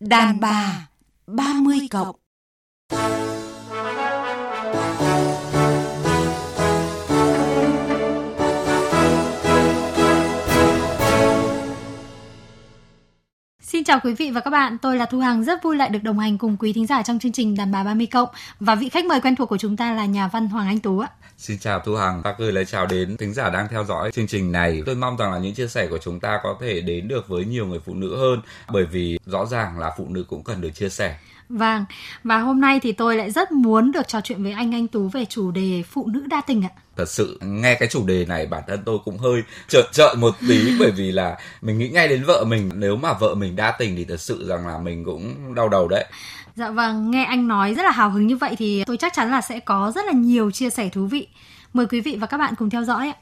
Đàn bà 30 cộng chào quý vị và các bạn, tôi là Thu Hằng rất vui lại được đồng hành cùng quý thính giả trong chương trình Đàn bà 30 cộng và vị khách mời quen thuộc của chúng ta là nhà văn Hoàng Anh Tú ạ. Xin chào Thu Hằng và gửi lời chào đến thính giả đang theo dõi chương trình này. Tôi mong rằng là những chia sẻ của chúng ta có thể đến được với nhiều người phụ nữ hơn bởi vì rõ ràng là phụ nữ cũng cần được chia sẻ. Vâng, và hôm nay thì tôi lại rất muốn được trò chuyện với anh Anh Tú về chủ đề phụ nữ đa tình ạ. Thật sự nghe cái chủ đề này bản thân tôi cũng hơi trợn trợn một tí bởi vì là mình nghĩ ngay đến vợ mình nếu mà vợ mình đa tình thì thật sự rằng là mình cũng đau đầu đấy. Dạ vâng, nghe anh nói rất là hào hứng như vậy thì tôi chắc chắn là sẽ có rất là nhiều chia sẻ thú vị. Mời quý vị và các bạn cùng theo dõi ạ.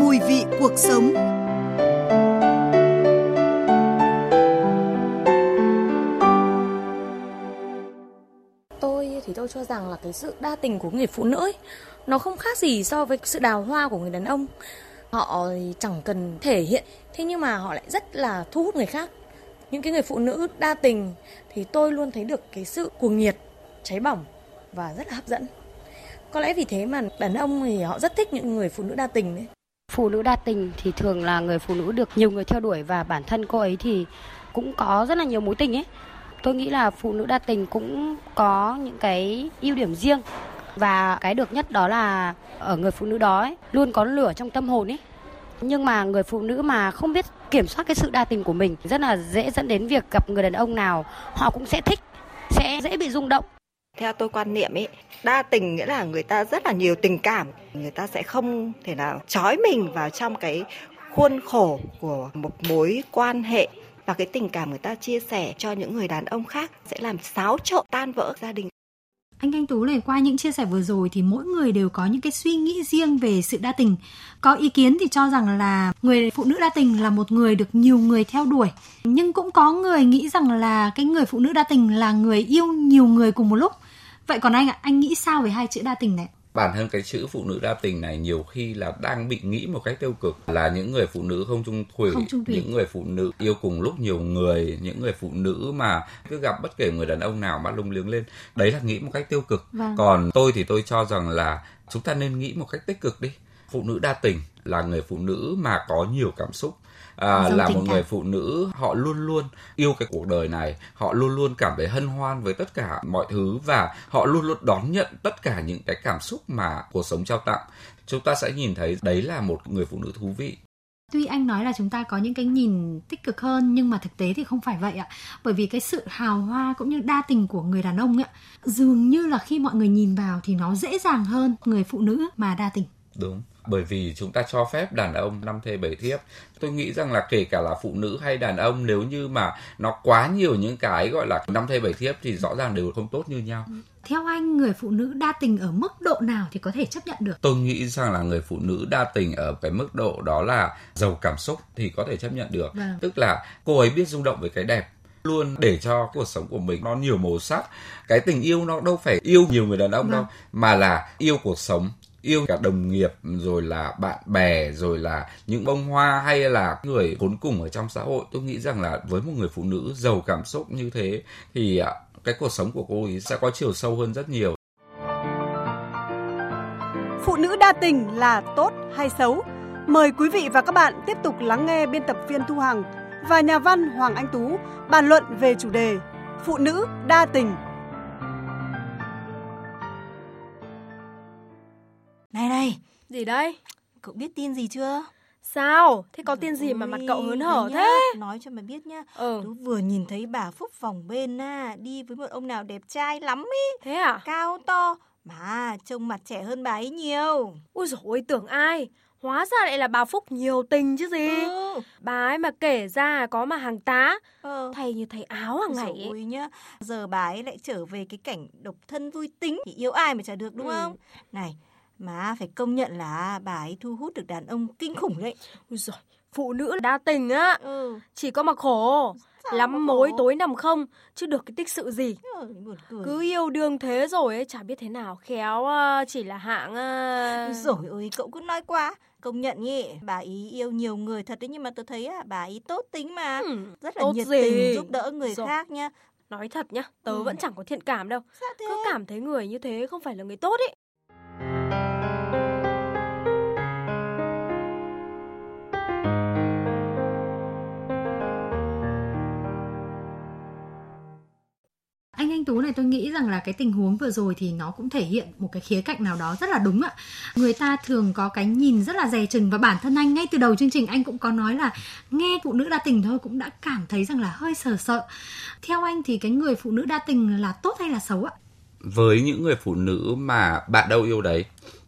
Mùi vị cuộc sống rằng là cái sự đa tình của người phụ nữ ấy, nó không khác gì so với sự đào hoa của người đàn ông. Họ chẳng cần thể hiện, thế nhưng mà họ lại rất là thu hút người khác. Những cái người phụ nữ đa tình thì tôi luôn thấy được cái sự cuồng nhiệt cháy bỏng và rất là hấp dẫn. Có lẽ vì thế mà đàn ông thì họ rất thích những người phụ nữ đa tình đấy phụ nữ đa tình thì thường là người phụ nữ được nhiều người theo đuổi và bản thân cô ấy thì cũng có rất là nhiều mối tình ấy tôi nghĩ là phụ nữ đa tình cũng có những cái ưu điểm riêng. Và cái được nhất đó là ở người phụ nữ đó ấy, luôn có lửa trong tâm hồn ấy. Nhưng mà người phụ nữ mà không biết kiểm soát cái sự đa tình của mình rất là dễ dẫn đến việc gặp người đàn ông nào họ cũng sẽ thích sẽ dễ bị rung động. Theo tôi quan niệm ấy đa tình nghĩa là người ta rất là nhiều tình cảm. Người ta sẽ không thể nào trói mình vào trong cái khuôn khổ của một mối quan hệ và cái tình cảm người ta chia sẻ cho những người đàn ông khác sẽ làm xáo trộn tan vỡ gia đình anh Thanh Tú này qua những chia sẻ vừa rồi thì mỗi người đều có những cái suy nghĩ riêng về sự đa tình. Có ý kiến thì cho rằng là người phụ nữ đa tình là một người được nhiều người theo đuổi. Nhưng cũng có người nghĩ rằng là cái người phụ nữ đa tình là người yêu nhiều người cùng một lúc. Vậy còn anh ạ, anh nghĩ sao về hai chữ đa tình này? Bản thân cái chữ phụ nữ đa tình này nhiều khi là đang bị nghĩ một cách tiêu cực là những người phụ nữ không trung thủy, không trung thủy. những người phụ nữ yêu cùng lúc nhiều người những người phụ nữ mà cứ gặp bất kể người đàn ông nào mà lung liếng lên đấy là nghĩ một cách tiêu cực vâng. còn tôi thì tôi cho rằng là chúng ta nên nghĩ một cách tích cực đi phụ nữ đa tình là người phụ nữ mà có nhiều cảm xúc à, là một người phụ nữ họ luôn luôn yêu cái cuộc đời này. Họ luôn luôn cảm thấy hân hoan với tất cả mọi thứ và họ luôn luôn đón nhận tất cả những cái cảm xúc mà cuộc sống trao tặng. Chúng ta sẽ nhìn thấy đấy là một người phụ nữ thú vị. Tuy anh nói là chúng ta có những cái nhìn tích cực hơn nhưng mà thực tế thì không phải vậy ạ. Bởi vì cái sự hào hoa cũng như đa tình của người đàn ông ạ, dường như là khi mọi người nhìn vào thì nó dễ dàng hơn người phụ nữ mà đa tình. Đúng bởi vì chúng ta cho phép đàn ông năm thê bảy thiếp. Tôi nghĩ rằng là kể cả là phụ nữ hay đàn ông nếu như mà nó quá nhiều những cái gọi là năm thê bảy thiếp thì rõ ràng đều không tốt như nhau. Theo anh người phụ nữ đa tình ở mức độ nào thì có thể chấp nhận được? Tôi nghĩ rằng là người phụ nữ đa tình ở cái mức độ đó là giàu cảm xúc thì có thể chấp nhận được. Vâng. tức là cô ấy biết rung động với cái đẹp luôn để cho cuộc sống của mình nó nhiều màu sắc. Cái tình yêu nó đâu phải yêu nhiều người đàn ông vâng. đâu mà là yêu cuộc sống yêu cả đồng nghiệp, rồi là bạn bè, rồi là những bông hoa hay là người khốn cùng ở trong xã hội. Tôi nghĩ rằng là với một người phụ nữ giàu cảm xúc như thế thì à, cái cuộc sống của cô ấy sẽ có chiều sâu hơn rất nhiều. Phụ nữ đa tình là tốt hay xấu? Mời quý vị và các bạn tiếp tục lắng nghe biên tập viên thu hằng và nhà văn hoàng anh tú bàn luận về chủ đề phụ nữ đa tình. Này này, Gì đây? cậu biết tin gì chưa? Sao? Thế có tin gì mà mặt cậu hớn hở nhá, thế? Nói cho mày biết nhá. Ừ. Tớ vừa nhìn thấy bà Phúc vòng bên à, đi với một ông nào đẹp trai lắm ý. Thế à? Cao to, mà trông mặt trẻ hơn bà ấy nhiều. Ui dồi ôi, tưởng ai? Hóa ra lại là bà Phúc nhiều tình chứ gì. Ừ. Bà ấy mà kể ra có mà hàng tá. Ờ. Thay như thầy áo hàng ngày ấy. Nhá, giờ bà ấy lại trở về cái cảnh độc thân vui tính thì yêu ai mà chả được đúng Ừ. không? Này, mà phải công nhận là bà ấy thu hút được đàn ông kinh khủng đấy. Ui dồi, phụ nữ đa tình á. Ừ. Chỉ có mà khổ. Sao Lắm mối khổ? tối nằm không, chứ được cái tích sự gì. Ừ. Cứ yêu đương thế rồi ấy, chả biết thế nào. Khéo à, chỉ là hạng... Rồi ôi, cậu cứ nói quá. công nhận nhỉ, bà ý yêu nhiều người thật đấy nhưng mà tôi thấy à, bà ý tốt tính mà, Ừ, rất là tốt nhiệt gì? tình giúp đỡ người Rồi. khác nhá. Nói thật nhá, tớ Ừ. vẫn chẳng có thiện cảm đâu. Sao thế? Cứ cảm thấy người như thế không phải là người tốt ấy. Này tôi nghĩ rằng là cái tình huống vừa rồi thì nó cũng thể hiện một cái khía cạnh nào đó rất là đúng ạ. Người ta thường có cái nhìn rất là dè chừng và bản thân anh, ngay từ đầu chương trình anh cũng có nói là nghe phụ nữ đa tình thôi cũng đã cảm thấy rằng là hơi sợ sợ. Theo anh thì cái người phụ nữ đa tình là tốt hay là xấu ạ? với những người phụ nữ mà bạn đâu yêu đấy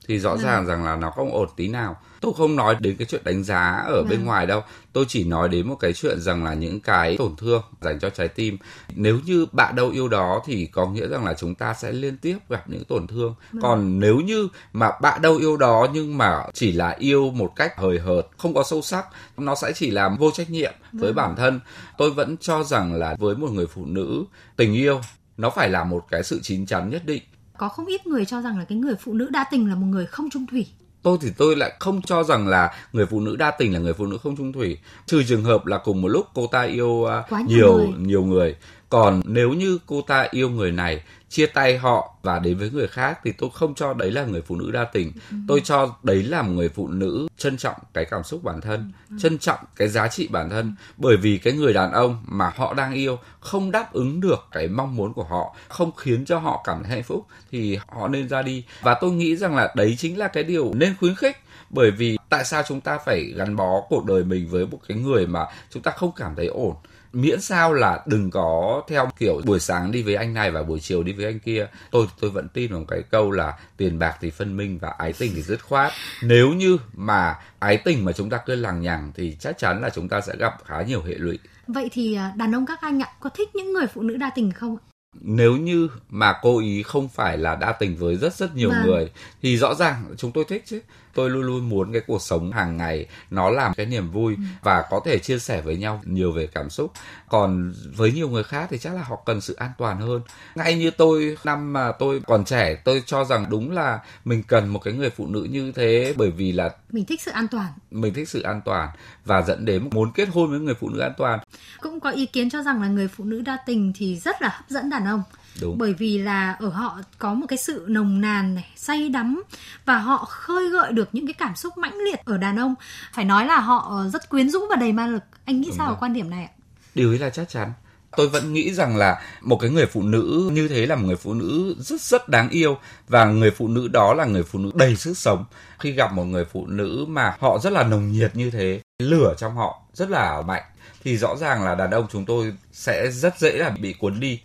thì rõ ràng rằng là nó không ổn tí nào. Tôi không nói đến cái chuyện đánh giá ở bên Vâng. ngoài đâu. Tôi chỉ nói đến một cái chuyện rằng là những cái tổn thương dành cho trái tim. Nếu như bạn đâu yêu đó thì có nghĩa rằng là chúng ta sẽ liên tiếp gặp những tổn thương. Còn nếu như mà bạn đâu yêu đó nhưng mà chỉ là yêu một cách hời hợt không có sâu sắc nó sẽ chỉ làm vô trách nhiệm với bản thân. Tôi vẫn cho rằng là với một người phụ nữ tình yêu nó phải là một cái sự chín chắn nhất định Có không ít người cho rằng là cái người phụ nữ đa tình là một người không trung thủy. tôi thì tôi lại không cho rằng là người phụ nữ đa tình là người phụ nữ không trung thủy trừ trường hợp là cùng một lúc cô ta yêu à, Quá nhiều nhiều người. nhiều người còn nếu như cô ta yêu người này chia tay họ và đến với người khác thì tôi không cho đấy là người phụ nữ đa tình. Tôi cho đấy là một người phụ nữ trân trọng cái cảm xúc bản thân, trân trọng cái giá trị bản thân. Bởi vì cái người đàn ông mà họ đang yêu không đáp ứng được cái mong muốn của họ, không khiến cho họ cảm thấy hạnh phúc thì họ nên ra đi. Và tôi nghĩ rằng là đấy chính là cái điều nên khuyến khích. Bởi vì tại sao chúng ta phải gắn bó cuộc đời mình với một cái người mà chúng ta không cảm thấy ổn? Miễn sao là đừng có theo kiểu buổi sáng đi với anh này và buổi chiều đi với anh kia tôi tôi vẫn tin vào cái câu là tiền bạc thì phân minh và ái tình thì dứt khoát nếu như mà ái tình mà chúng ta cứ lằng nhằng thì chắc chắn là chúng ta sẽ gặp khá nhiều hệ lụy Vậy thì à, đàn ông các anh ạ, có thích những người phụ nữ đa tình không ạ? nếu như mà cô ý không phải là đa tình với rất rất nhiều Vâng. người thì rõ ràng chúng tôi thích chứ tôi luôn luôn muốn cái cuộc sống hàng ngày nó làm cái niềm vui Ừ. và có thể chia sẻ với nhau nhiều về cảm xúc còn với nhiều người khác thì chắc là họ cần sự an toàn hơn ngay như tôi năm mà tôi còn trẻ tôi cho rằng đúng là mình cần một cái người phụ nữ như thế bởi vì là Mình thích sự an toàn. mình thích sự an toàn và dẫn đến muốn kết hôn với người phụ nữ an toàn Cũng có ý kiến cho rằng là người phụ nữ đa tình thì rất là hấp dẫn đàn ông. Đúng Bởi vì là ở họ có một cái sự nồng nàn này, say đắm và họ khơi gợi được những cái cảm xúc mãnh liệt ở đàn ông. Phải nói là họ rất quyến rũ và đầy ma lực. Anh nghĩ Đúng sao rồi. ở quan điểm này ạ? điều ấy là chắc chắn tôi vẫn nghĩ rằng là một cái người phụ nữ như thế là một người phụ nữ rất rất đáng yêu và người phụ nữ đó là người phụ nữ đầy sức sống khi gặp một người phụ nữ mà họ rất là nồng nhiệt như thế lửa trong họ rất là mạnh thì rõ ràng là đàn ông chúng tôi sẽ rất dễ là bị cuốn đi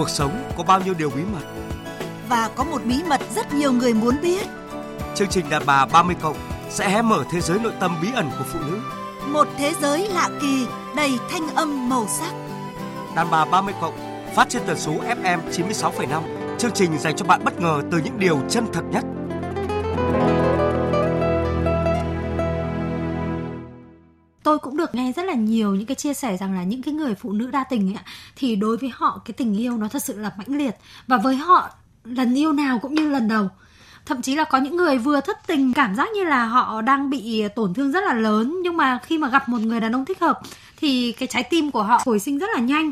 Cuộc sống có bao nhiêu điều bí mật. Và có một bí mật rất nhiều người muốn biết. Chương trình Đàn bà 30 cộng sẽ hé mở thế giới nội tâm bí ẩn của phụ nữ. Một thế giới lạ kỳ, đầy thanh âm màu sắc. Đàn bà 30 cộng phát trên tần số FM 96,5. Chương trình dành cho bạn bất ngờ từ những điều chân thật nhất. Tôi cũng được nghe rất là nhiều những cái chia sẻ rằng là những cái người phụ nữ đa tình ấy thì đối với họ cái tình yêu nó thật sự là mãnh liệt và với họ, lần yêu nào cũng như lần đầu. Thậm chí là có những người vừa thất tình, cảm giác như là họ đang bị tổn thương rất là lớn, nhưng mà khi mà gặp một người đàn ông thích hợp, thì cái trái tim của họ hồi sinh rất là nhanh.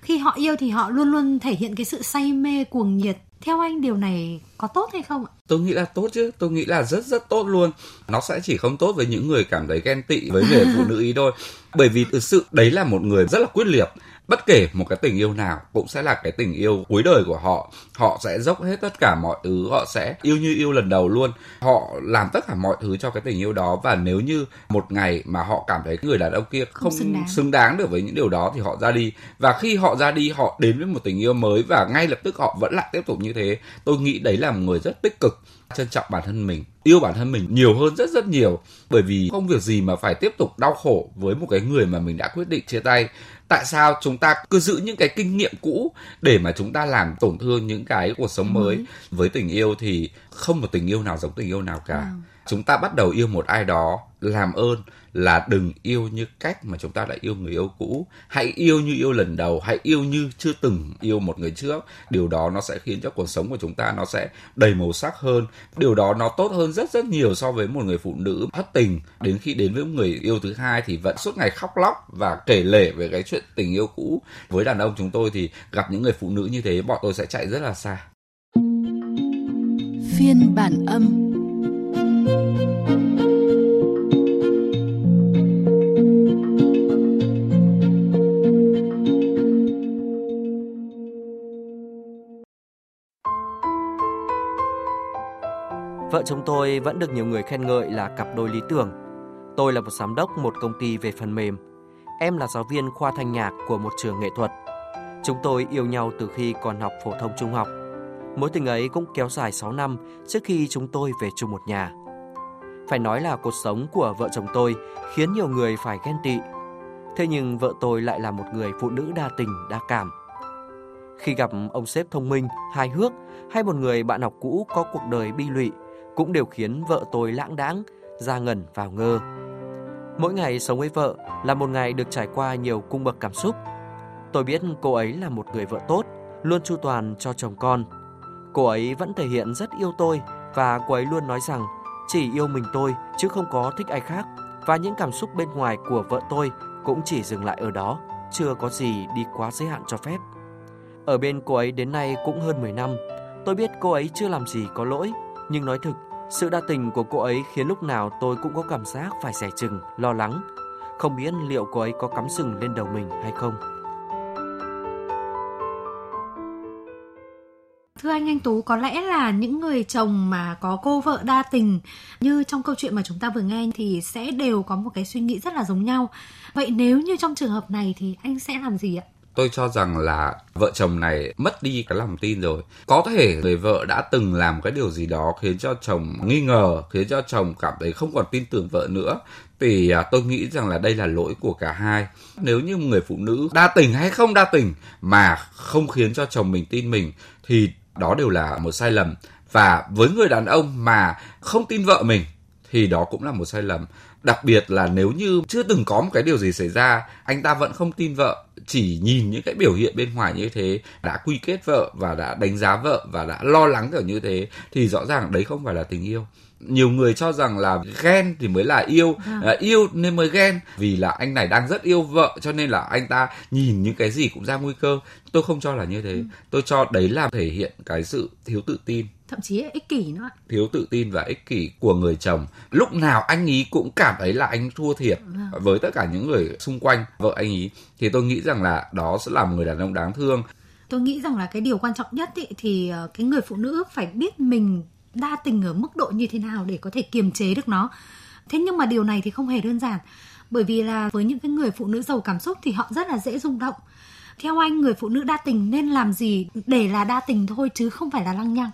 Khi họ yêu thì họ luôn luôn thể hiện cái sự say mê, cuồng nhiệt. Theo anh điều này có tốt hay không ạ? tôi nghĩ là tốt chứ. Tôi nghĩ là rất rất tốt luôn. Nó sẽ chỉ không tốt với những người cảm thấy ghen tị với người phụ nữ ý thôi. Bởi vì thực sự đấy là một người rất là quyết liệt bất kể một cái tình yêu nào cũng sẽ là cái tình yêu cuối đời của họ. Họ sẽ dốc hết tất cả mọi thứ họ sẽ yêu như yêu lần đầu luôn. Họ làm tất cả mọi thứ cho cái tình yêu đó và nếu như một ngày mà họ cảm thấy người đàn ông kia không, xứng đáng. xứng đáng được với những điều đó thì họ ra đi. Và khi họ ra đi họ đến với một tình yêu mới và ngay lập tức họ vẫn lại tiếp tục như thế tôi nghĩ đấy là một người rất tích cực trân trọng bản thân mình yêu bản thân mình nhiều hơn rất rất nhiều. Bởi vì không việc gì mà phải tiếp tục đau khổ với một cái người mà mình đã quyết định chia tay tại sao chúng ta cứ giữ những cái kinh nghiệm cũ để mà chúng ta làm tổn thương những cái cuộc sống mới? Với tình yêu thì không một tình yêu nào giống tình yêu nào cả. Chúng ta bắt đầu yêu một ai đó làm ơn là đừng yêu như cách mà chúng ta đã yêu người yêu cũ. Hãy yêu như yêu lần đầu, hãy yêu như chưa từng yêu một người trước. Điều đó nó sẽ khiến cho cuộc sống của chúng ta nó sẽ đầy màu sắc hơn. Điều đó nó tốt hơn rất rất nhiều so với một người phụ nữ thất tình. Đến khi đến với người yêu thứ hai thì vẫn suốt ngày khóc lóc và kể lể về cái chuyện tình yêu cũ. Với đàn ông chúng tôi thì gặp những người phụ nữ như thế, bọn tôi sẽ chạy rất là xa. Phiên bản âm chồng tôi vẫn được nhiều người khen ngợi là cặp đôi lý tưởng. Tôi là một giám đốc một công ty về phần mềm. Em là giáo viên khoa thanh nhạc của một trường nghệ thuật. Chúng tôi yêu nhau từ khi còn học phổ thông trung học. Mối tình ấy cũng kéo dài 6 năm trước khi chúng tôi về chung một nhà. Phải nói là cuộc sống của vợ chồng tôi khiến nhiều người phải ghen tị. Thế nhưng vợ tôi lại là một người phụ nữ đa tình, đa cảm. Khi gặp ông sếp thông minh, hài hước hay một người bạn học cũ có cuộc đời bi lụy cũng đều khiến vợ tôi lãng đãng, ra ngẩn vào ngơ. Mỗi ngày sống với vợ là một ngày được trải qua nhiều cung bậc cảm xúc. Tôi biết cô ấy là một người vợ tốt, luôn chu toàn cho chồng con. Cô ấy vẫn thể hiện rất yêu tôi và cô ấy luôn nói rằng chỉ yêu mình tôi chứ không có thích ai khác và những cảm xúc bên ngoài của vợ tôi cũng chỉ dừng lại ở đó, chưa có gì đi quá giới hạn cho phép. Ở bên cô ấy đến nay cũng hơn 10 năm, tôi biết cô ấy chưa làm gì có lỗi, nhưng nói thực, sự đa tình của cô ấy khiến lúc nào tôi cũng có cảm giác phải rẻ chừng, lo lắng. Không biết liệu cô ấy có cắm sừng lên đầu mình hay không. Thưa anh Anh Tú, có lẽ là những người chồng mà có cô vợ đa tình như trong câu chuyện mà chúng ta vừa nghe thì sẽ đều có một cái suy nghĩ rất là giống nhau. Vậy nếu như trong trường hợp này thì anh sẽ làm gì ạ? Tôi cho rằng là vợ chồng này mất đi cái lòng tin rồi. Có thể người vợ đã từng làm cái điều gì đó khiến cho chồng nghi ngờ khiến cho chồng cảm thấy không còn tin tưởng vợ nữa. Thì à, tôi nghĩ rằng là đây là lỗi của cả hai. Nếu như người phụ nữ đa tình hay không đa tình mà không khiến cho chồng mình tin mình thì đó đều là một sai lầm. Và với người đàn ông mà không tin vợ mình thì đó cũng là một sai lầm đặc biệt là nếu như chưa từng có một cái điều gì xảy ra anh ta vẫn không tin vợ chỉ nhìn những cái biểu hiện bên ngoài như thế đã quy kết vợ và đã đánh giá vợ và đã lo lắng kiểu như thế thì rõ ràng đấy không phải là tình yêu. Nhiều người cho rằng là ghen thì mới là yêu à. À, yêu nên mới ghen. Vì là anh này đang rất yêu vợ cho nên là anh ta nhìn những cái gì cũng ra nguy cơ. Tôi không cho là như thế. Ừ. tôi cho đấy là thể hiện cái sự thiếu tự tin thậm chí ích kỷ nữa. Thiếu tự tin và ích kỷ của người chồng. Lúc nào anh ý cũng cảm thấy là anh thua thiệt. Vâng. với tất cả những người xung quanh vợ anh ý thì tôi nghĩ rằng là đó sẽ là một người đàn ông đáng thương. Tôi nghĩ rằng là cái điều quan trọng nhất ý, thì ờ, cái người phụ nữ phải biết mình đa tình ở mức độ như thế nào để có thể kiềm chế được nó. Thế nhưng mà điều này thì không hề đơn giản. Bởi vì là với những cái người phụ nữ giàu cảm xúc thì họ rất là dễ rung động. Theo anh người phụ nữ đa tình nên làm gì để là đa tình thôi chứ không phải là lăng nhăng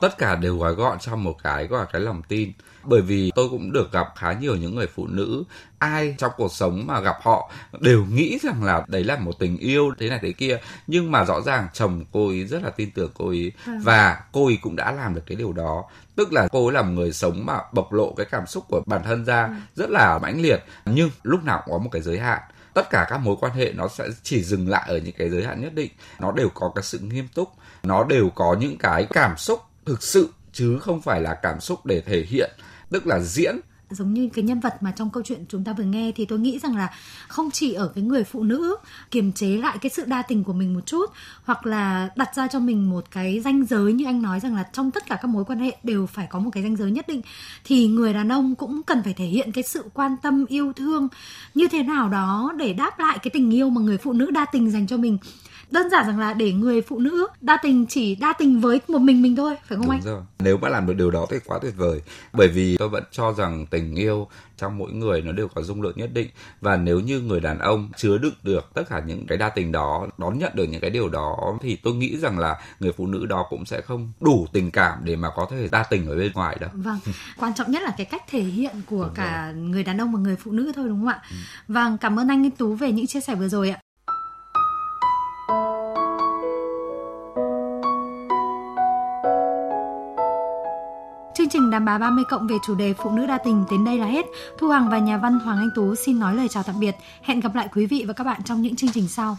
tất cả đều gói gọn trong một cái gọi là cái lòng tin. Bởi vì tôi cũng được gặp khá nhiều những người phụ nữ. Ai trong cuộc sống mà gặp họ đều nghĩ rằng là đấy là một tình yêu thế này thế kia. Nhưng mà rõ ràng chồng cô ấy rất là tin tưởng cô ấy vâng. và cô ấy cũng đã làm được cái điều đó. Tức là cô ấy là một người sống mà bộc lộ cái cảm xúc của bản thân ra vâng. rất là mãnh liệt. Nhưng lúc nào cũng có một cái giới hạn. Tất cả các mối quan hệ nó sẽ chỉ dừng lại ở những cái giới hạn nhất định. Nó đều có cái sự nghiêm túc. Nó đều có những cái cảm xúc thực sự chứ không phải là cảm xúc để thể hiện, tức là diễn. Giống như cái nhân vật mà trong câu chuyện chúng ta vừa nghe thì tôi nghĩ rằng là không chỉ ở cái người phụ nữ kiềm chế lại cái sự đa tình của mình một chút, hoặc là đặt ra cho mình một cái ranh giới như anh nói rằng là trong tất cả các mối quan hệ đều phải có một cái ranh giới nhất định, thì người đàn ông cũng cần phải thể hiện cái sự quan tâm, yêu thương như thế nào đó để đáp lại cái tình yêu mà người phụ nữ đa tình dành cho mình đơn giản rằng là để người phụ nữ đa tình chỉ đa tình với một mình mình thôi phải không Đúng anh? rồi. nếu mà làm được điều đó thì quá tuyệt vời. Bởi vì tôi vẫn cho rằng tình yêu trong mỗi người nó đều có dung lượng nhất định. Và nếu như người đàn ông chứa đựng được tất cả những cái đa tình đó đón nhận được những cái điều đó thì tôi nghĩ rằng là người phụ nữ đó cũng sẽ không đủ tình cảm để mà có thể đa tình ở bên ngoài đâu. Vâng. Quan trọng nhất là cái cách thể hiện của đúng cả rồi. người đàn ông và người phụ nữ thôi đúng không ạ? Ừ. vâng cảm ơn anh Tú về những chia sẻ vừa rồi ạ Chương đàm bà 30 cộng về chủ đề phụ nữ đa tình đến đây là hết. Thu Hằng và nhà văn Hoàng Anh Tú xin nói lời chào tạm biệt. Hẹn gặp lại quý vị và các bạn trong những chương trình sau.